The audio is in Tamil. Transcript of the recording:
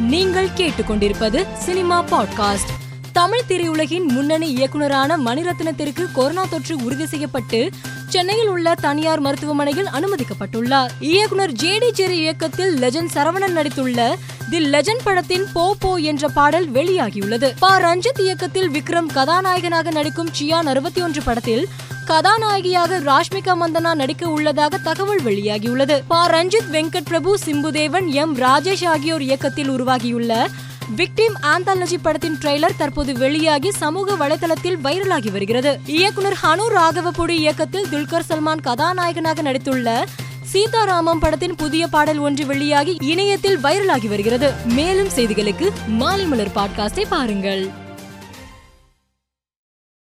நீங்கள் கேட்டுக்கொண்டிருப்பது சினிமா பாட்காஸ்ட். தமிழ் திரையுலகின் முன்னணி இயக்குனரான மணிரத்னத்திற்கு கொரோனா தொற்று உறுதி செய்யப்பட்டு சென்னையில் உள்ள தனியார் மருத்துவமனையில் அனுமதிக்கப்பட்டுள்ளார். இயக்குனர் ஜே டி ஜெரி இயக்கத்தில் லெஜண்ட் சரவணன் நடித்துள்ள தி லெஜண்ட் படத்தின் போ போ என்ற பாடல் வெளியாகியுள்ளது. ப. ரஞ்சித் இயக்கத்தில் விக்ரம் கதாநாயகனாக நடிக்கும் சியான் அறுபத்தி ஒன்று படத்தில் கதாநாயகியாக ராஷ்மிகா மந்தனா நடிக்க உள்ளதாக தகவல் வெளியாகியுள்ளது. ப. ரஞ்சித் வெங்கட் பிரபு சிம்புதேவன் எம். ராஜேஷ் ஆகியோர் இயக்கத்தில் உருவாகியுள்ள விக்டிம் ஆந்தாலஜி படத்தின் ட்ரெய்லர் தற்போது வெளியாகி சமூக வலைதளத்தில் வைரலாகி வருகிறது. இயக்குனர் ஹனு ராகவபுடி இயக்கத்தில் துல்கர் சல்மான் கதாநாயகனாக நடித்துள்ள சீதாராமம் படத்தின் புதிய பாடல் ஒன்று வெளியாகி இணையத்தில் வைரலாகி வருகிறது. மேலும் செய்திகளுக்கு மாலை மலர் பாட்காஸ்டை பாருங்கள்.